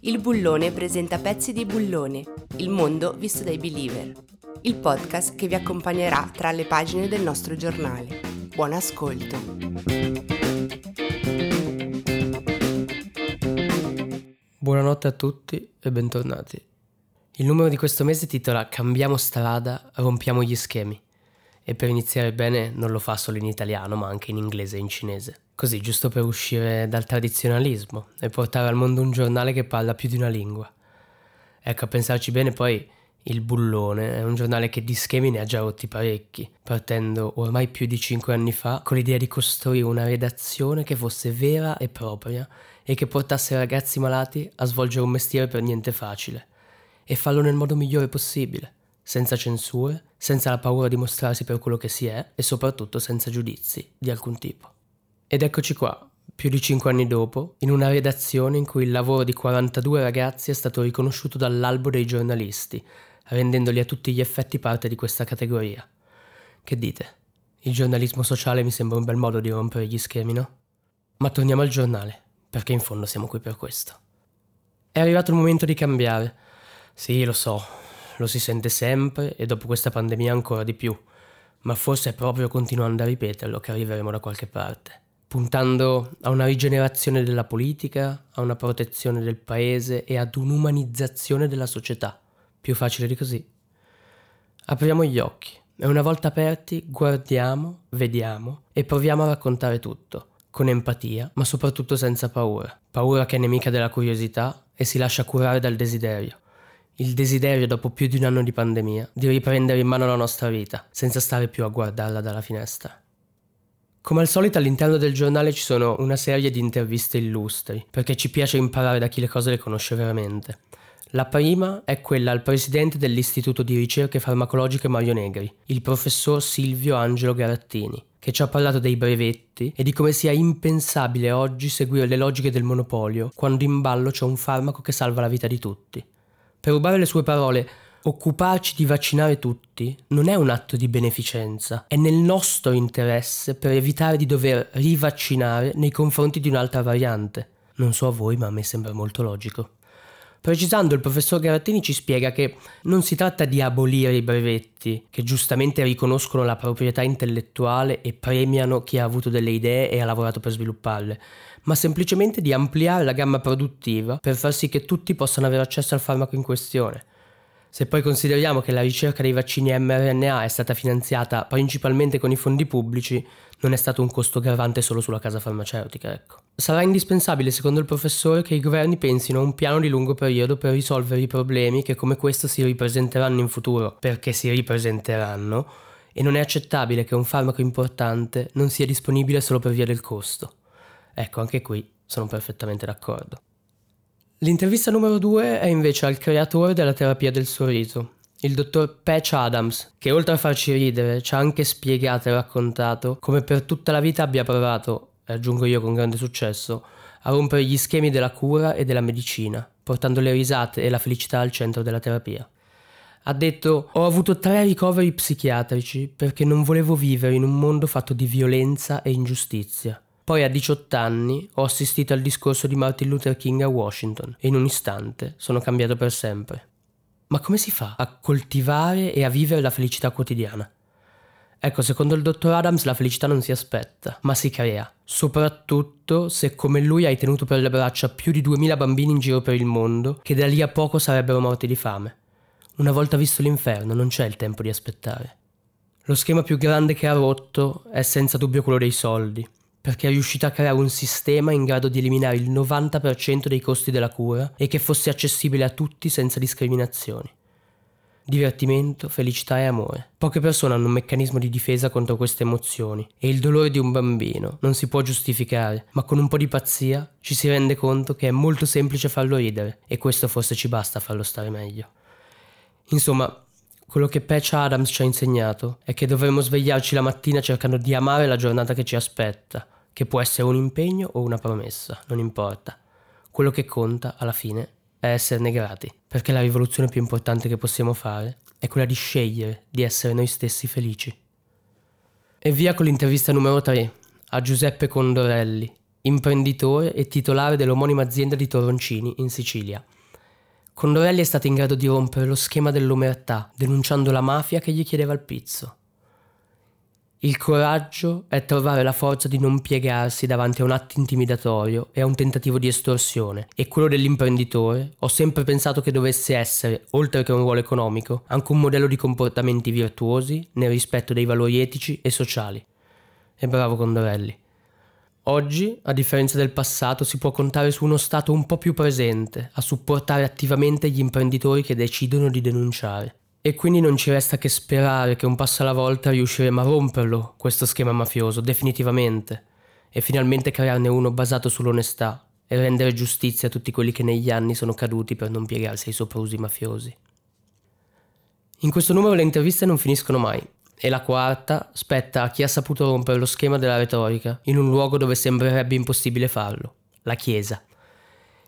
Il Bullone presenta Pezzi di Bullone, il mondo visto dai believer. Il podcast che vi accompagnerà tra le pagine del nostro giornale. Buon ascolto. Buonanotte a tutti e bentornati. Il numero di questo mese titola Cambiamo strada, rompiamo gli schemi. E per iniziare bene non lo fa solo in italiano, ma anche in inglese e in cinese. Così, giusto per uscire dal tradizionalismo e portare al mondo un giornale che parla più di una lingua. Ecco, a pensarci bene, poi il Bullone è un giornale che di schemi ne ha già rotti parecchi, partendo ormai più di cinque anni fa con l'idea di costruire una redazione che fosse vera e propria e che portasse ragazzi malati a svolgere un mestiere per niente facile e farlo nel modo migliore possibile, senza censure, senza la paura di mostrarsi per quello che si è e soprattutto senza giudizi di alcun tipo. Ed eccoci qua, più di cinque anni dopo, in una redazione in cui il lavoro di 42 ragazzi è stato riconosciuto dall'albo dei giornalisti, rendendoli a tutti gli effetti parte di questa categoria. Che dite? Il giornalismo sociale mi sembra un bel modo di rompere gli schemi, no? Ma torniamo al giornale, perché in fondo siamo qui per questo. È arrivato il momento di cambiare. Sì, lo so, lo si sente sempre e dopo questa pandemia ancora di più, ma forse è proprio continuando a ripeterlo che arriveremo da qualche parte, puntando a una rigenerazione della politica, a una protezione del paese e ad un'umanizzazione della società. Più facile di così. Apriamo gli occhi e una volta aperti guardiamo, vediamo e proviamo a raccontare tutto, con empatia, ma soprattutto senza paura. Paura che è nemica della curiosità e si lascia curare dal desiderio. Il desiderio, dopo più di un anno di pandemia, di riprendere in mano la nostra vita, senza stare più a guardarla dalla finestra. Come al solito all'interno del giornale ci sono una serie di interviste illustri, perché ci piace imparare da chi le cose le conosce veramente. La prima è quella al presidente dell'Istituto di Ricerche Farmacologiche Mario Negri, il professor Silvio Angelo Garattini, che ci ha parlato dei brevetti e di come sia impensabile oggi seguire le logiche del monopolio quando in ballo c'è un farmaco che salva la vita di tutti. Per rubare le sue parole, occuparci di vaccinare tutti non è un atto di beneficenza, è nel nostro interesse per evitare di dover rivaccinare nei confronti di un'altra variante. Non so a voi, ma a me sembra molto logico. Precisando, il professor Garattini ci spiega che non si tratta di abolire i brevetti, che giustamente riconoscono la proprietà intellettuale e premiano chi ha avuto delle idee e ha lavorato per svilupparle, ma semplicemente di ampliare la gamma produttiva per far sì che tutti possano avere accesso al farmaco in questione. Se poi consideriamo che la ricerca dei vaccini mRNA è stata finanziata principalmente con i fondi pubblici, non è stato un costo gravante solo sulla casa farmaceutica, ecco. Sarà indispensabile, secondo il professore, che i governi pensino a un piano di lungo periodo per risolvere i problemi che come questo si ripresenteranno in futuro, perché si ripresenteranno, e non è accettabile che un farmaco importante non sia disponibile solo per via del costo. Ecco, anche qui sono perfettamente d'accordo. L'intervista numero due è invece al creatore della terapia del sorriso, il dottor Patch Adams, che oltre a farci ridere ci ha anche spiegato e raccontato come per tutta la vita abbia provato, e aggiungo io con grande successo, a rompere gli schemi della cura e della medicina, portando le risate e la felicità al centro della terapia. Ha detto: Ho avuto tre ricoveri psichiatrici perché non volevo vivere in un mondo fatto di violenza e ingiustizia. Poi a 18 anni ho assistito al discorso di Martin Luther King a Washington e in un istante sono cambiato per sempre. Ma come si fa a coltivare e a vivere la felicità quotidiana? Ecco, secondo il dottor Adams la felicità non si aspetta, ma si crea, soprattutto se come lui hai tenuto per le braccia più di 2000 bambini in giro per il mondo che da lì a poco sarebbero morti di fame. Una volta visto l'inferno non c'è il tempo di aspettare. Lo schema più grande che ha rotto è senza dubbio quello dei soldi, perché è riuscita a creare un sistema in grado di eliminare il 90% dei costi della cura e che fosse accessibile a tutti senza discriminazioni. divertimento, felicità e amore. Poche persone hanno un meccanismo di difesa contro queste emozioni e il dolore di un bambino non si può giustificare, ma con un po' di pazzia ci si rende conto che è molto semplice farlo ridere e questo forse ci basta a farlo stare meglio. Insomma, quello che Patch Adams ci ha insegnato è che dovremmo svegliarci la mattina cercando di amare la giornata che ci aspetta, che può essere un impegno o una promessa, non importa. Quello che conta alla fine è esserne grati, perché la rivoluzione più importante che possiamo fare è quella di scegliere di essere noi stessi felici. E via con l'intervista numero 3 a Giuseppe Condorelli, imprenditore e titolare dell'omonima azienda di Toroncini in Sicilia. Condorelli è stato in grado di rompere lo schema dell'omertà, denunciando la mafia che gli chiedeva il pizzo. Il coraggio è trovare la forza di non piegarsi davanti a un atto intimidatorio e a un tentativo di estorsione, e quello dell'imprenditore ho sempre pensato che dovesse essere, oltre che un ruolo economico, anche un modello di comportamenti virtuosi nel rispetto dei valori etici e sociali. E bravo Condorelli. Oggi, a differenza del passato, si può contare su uno Stato un po' più presente a supportare attivamente gli imprenditori che decidono di denunciare. E quindi non ci resta che sperare che un passo alla volta riusciremo a romperlo, questo schema mafioso, definitivamente, e finalmente crearne uno basato sull'onestà e rendere giustizia a tutti quelli che negli anni sono caduti per non piegarsi ai soprusi mafiosi. In questo numero le interviste non finiscono mai, e la quarta spetta a chi ha saputo rompere lo schema della retorica in un luogo dove sembrerebbe impossibile farlo, la Chiesa.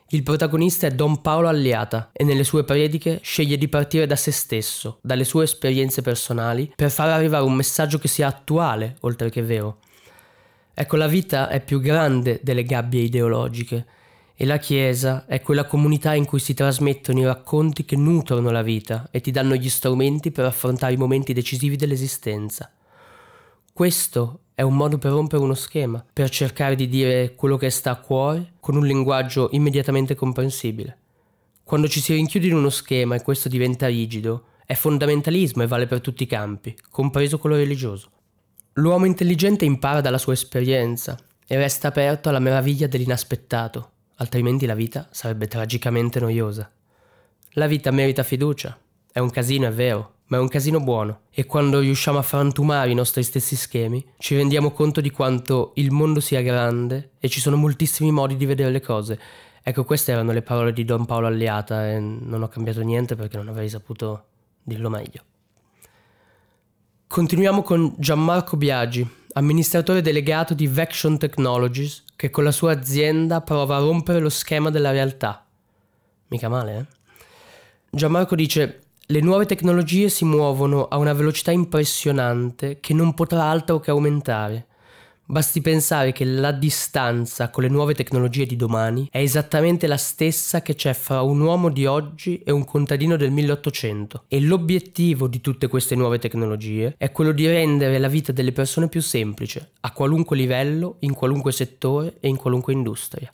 Il protagonista è Don Paolo Alliata e nelle sue prediche sceglie di partire da se stesso, dalle sue esperienze personali, per far arrivare un messaggio che sia attuale, oltre che vero. Ecco, la vita è più grande delle gabbie ideologiche e la Chiesa è quella comunità in cui si trasmettono i racconti che nutrono la vita e ti danno gli strumenti per affrontare i momenti decisivi dell'esistenza. Questo è un modo per rompere uno schema, per cercare di dire quello che sta a cuore con un linguaggio immediatamente comprensibile. Quando ci si rinchiude in uno schema e questo diventa rigido, è fondamentalismo e vale per tutti i campi, compreso quello religioso. L'uomo intelligente impara dalla sua esperienza e resta aperto alla meraviglia dell'inaspettato, altrimenti la vita sarebbe tragicamente noiosa. La vita merita fiducia. È un casino, è vero, ma è un casino buono e quando riusciamo a frantumare i nostri stessi schemi ci rendiamo conto di quanto il mondo sia grande e ci sono moltissimi modi di vedere le cose. Ecco, queste erano le parole di Don Paolo Alliata e non ho cambiato niente perché non avrei saputo dirlo meglio. Continuiamo con Gianmarco Biagi, amministratore delegato di Vection Technologies, che con la sua azienda prova a rompere lo schema della realtà. Mica male, eh? Gianmarco dice le nuove tecnologie si muovono a una velocità impressionante che non potrà altro che aumentare. Basti pensare che la distanza con le nuove tecnologie di domani è esattamente la stessa che c'è fra un uomo di oggi e un contadino del 1800 e l'obiettivo di tutte queste nuove tecnologie è quello di rendere la vita delle persone più semplice, a qualunque livello, in qualunque settore e in qualunque industria.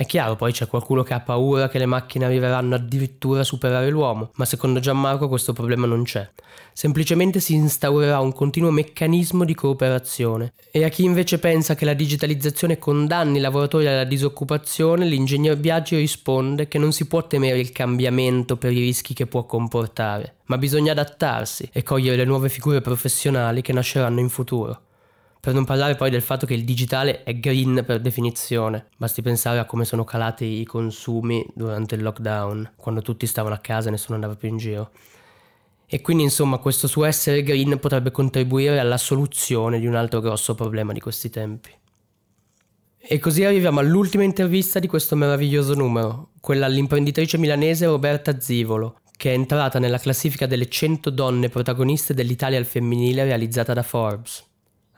È chiaro, poi c'è qualcuno che ha paura che le macchine arriveranno addirittura a superare l'uomo, ma secondo Gianmarco questo problema non c'è. Semplicemente si instaurerà un continuo meccanismo di cooperazione. E a chi invece pensa che la digitalizzazione condanni i lavoratori alla disoccupazione, l'ingegner Biaggi risponde che non si può temere il cambiamento per i rischi che può comportare, ma bisogna adattarsi e cogliere le nuove figure professionali che nasceranno in futuro. Per non parlare poi del fatto che il digitale è green per definizione. Basti pensare a come sono calati i consumi durante il lockdown, quando tutti stavano a casa e nessuno andava più in giro. E quindi insomma questo suo essere green potrebbe contribuire alla soluzione di un altro grosso problema di questi tempi. E così arriviamo all'ultima intervista di questo meraviglioso numero, quella all'imprenditrice milanese Roberta Zivolo, che è entrata nella classifica delle 100 donne protagoniste dell'Italia al femminile realizzata da Forbes.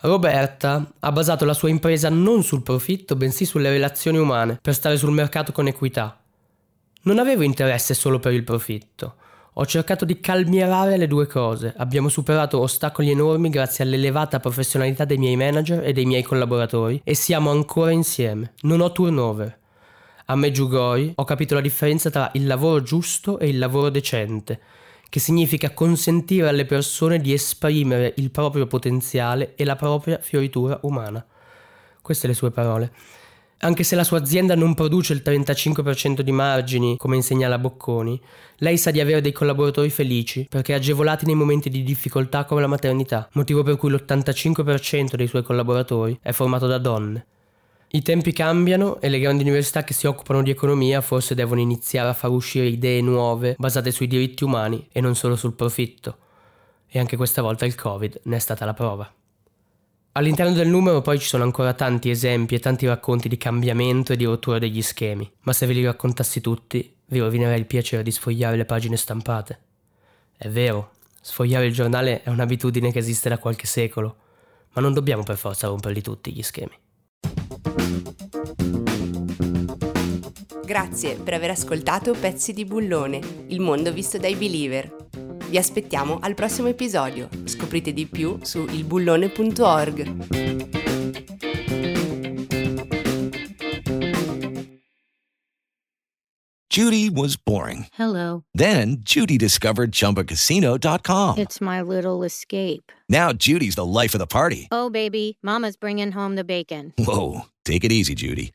Roberta ha basato la sua impresa non sul profitto, bensì sulle relazioni umane, per stare sul mercato con equità. Non avevo interesse solo per il profitto. Ho cercato di calmierare le due cose. Abbiamo superato ostacoli enormi grazie all'elevata professionalità dei miei manager e dei miei collaboratori e siamo ancora insieme. Non ho turnover. A Meggiugori ho capito la differenza tra il lavoro giusto e il lavoro decente che significa consentire alle persone di esprimere il proprio potenziale e la propria fioritura umana. Queste le sue parole. Anche se la sua azienda non produce il 35% di margini, come insegna Bocconi, lei sa di avere dei collaboratori felici perché agevolati nei momenti di difficoltà come la maternità, motivo per cui l'85% dei suoi collaboratori è formato da donne. I tempi cambiano e le grandi università che si occupano di economia forse devono iniziare a far uscire idee nuove basate sui diritti umani e non solo sul profitto. E anche questa volta il Covid ne è stata la prova. All'interno del numero poi ci sono ancora tanti esempi e tanti racconti di cambiamento e di rottura degli schemi, ma se ve li raccontassi tutti vi rovinerei il piacere di sfogliare le pagine stampate. È vero, sfogliare il giornale è un'abitudine che esiste da qualche secolo, ma non dobbiamo per forza romperli tutti gli schemi. Grazie per aver ascoltato Pezzi di Bullone, il mondo visto dai believer. Vi aspettiamo al prossimo episodio. Scoprite di più su ilbullone.org. Judy was boring. Hello. Then Judy discovered ChumbaCasino.com. It's my little escape. Now Judy's the life of the party. Oh, baby, Mama's bringing home the bacon. Whoa, take it easy, Judy.